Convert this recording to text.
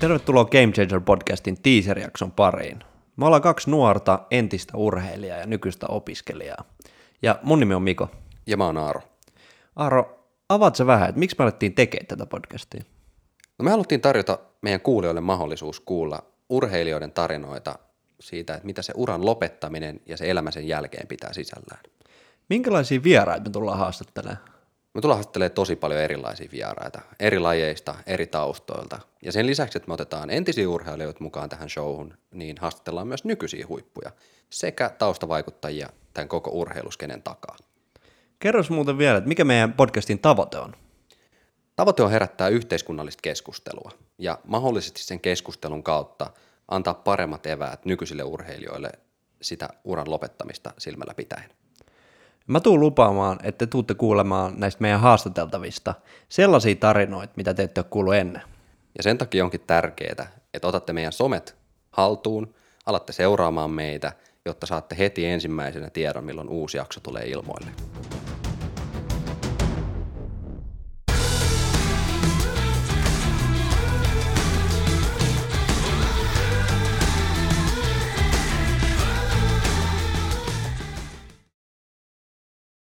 Tervetuloa Game Changer podcastin teaser-jakson pariin. Me ollaan kaksi nuorta entistä urheilijaa ja nykyistä opiskelijaa. Ja mun nimi on Miko. Ja mä oon Aaro. Aaro, avaat sä vähän, että miksi me alettiin tekemään tätä podcastia? No me haluttiin tarjota meidän kuulijoille mahdollisuus kuulla urheilijoiden tarinoita siitä, että mitä se uran lopettaminen ja se elämä sen jälkeen pitää sisällään. Minkälaisia vieraita me tullaan haastattelemaan? Me tullaan haastattelemaan tosi paljon erilaisia vieraita, eri lajeista, eri taustoilta. Ja sen lisäksi, että me otetaan entisiä urheilijoita mukaan tähän showhun, niin haastatellaan myös nykyisiä huippuja sekä taustavaikuttajia tämän koko urheiluskenen takaa. Kerros muuten vielä, että mikä meidän podcastin tavoite on? Tavoite on herättää yhteiskunnallista keskustelua ja mahdollisesti sen keskustelun kautta antaa paremmat eväät nykyisille urheilijoille sitä uran lopettamista silmällä pitäen. Mä tuun lupaamaan, että te tuutte kuulemaan näistä meidän haastateltavista sellaisia tarinoita, mitä te ette ole kuullut ennen. Ja sen takia onkin tärkeää, että otatte meidän somet haltuun, alatte seuraamaan meitä, jotta saatte heti ensimmäisenä tiedon, milloin uusi jakso tulee ilmoille.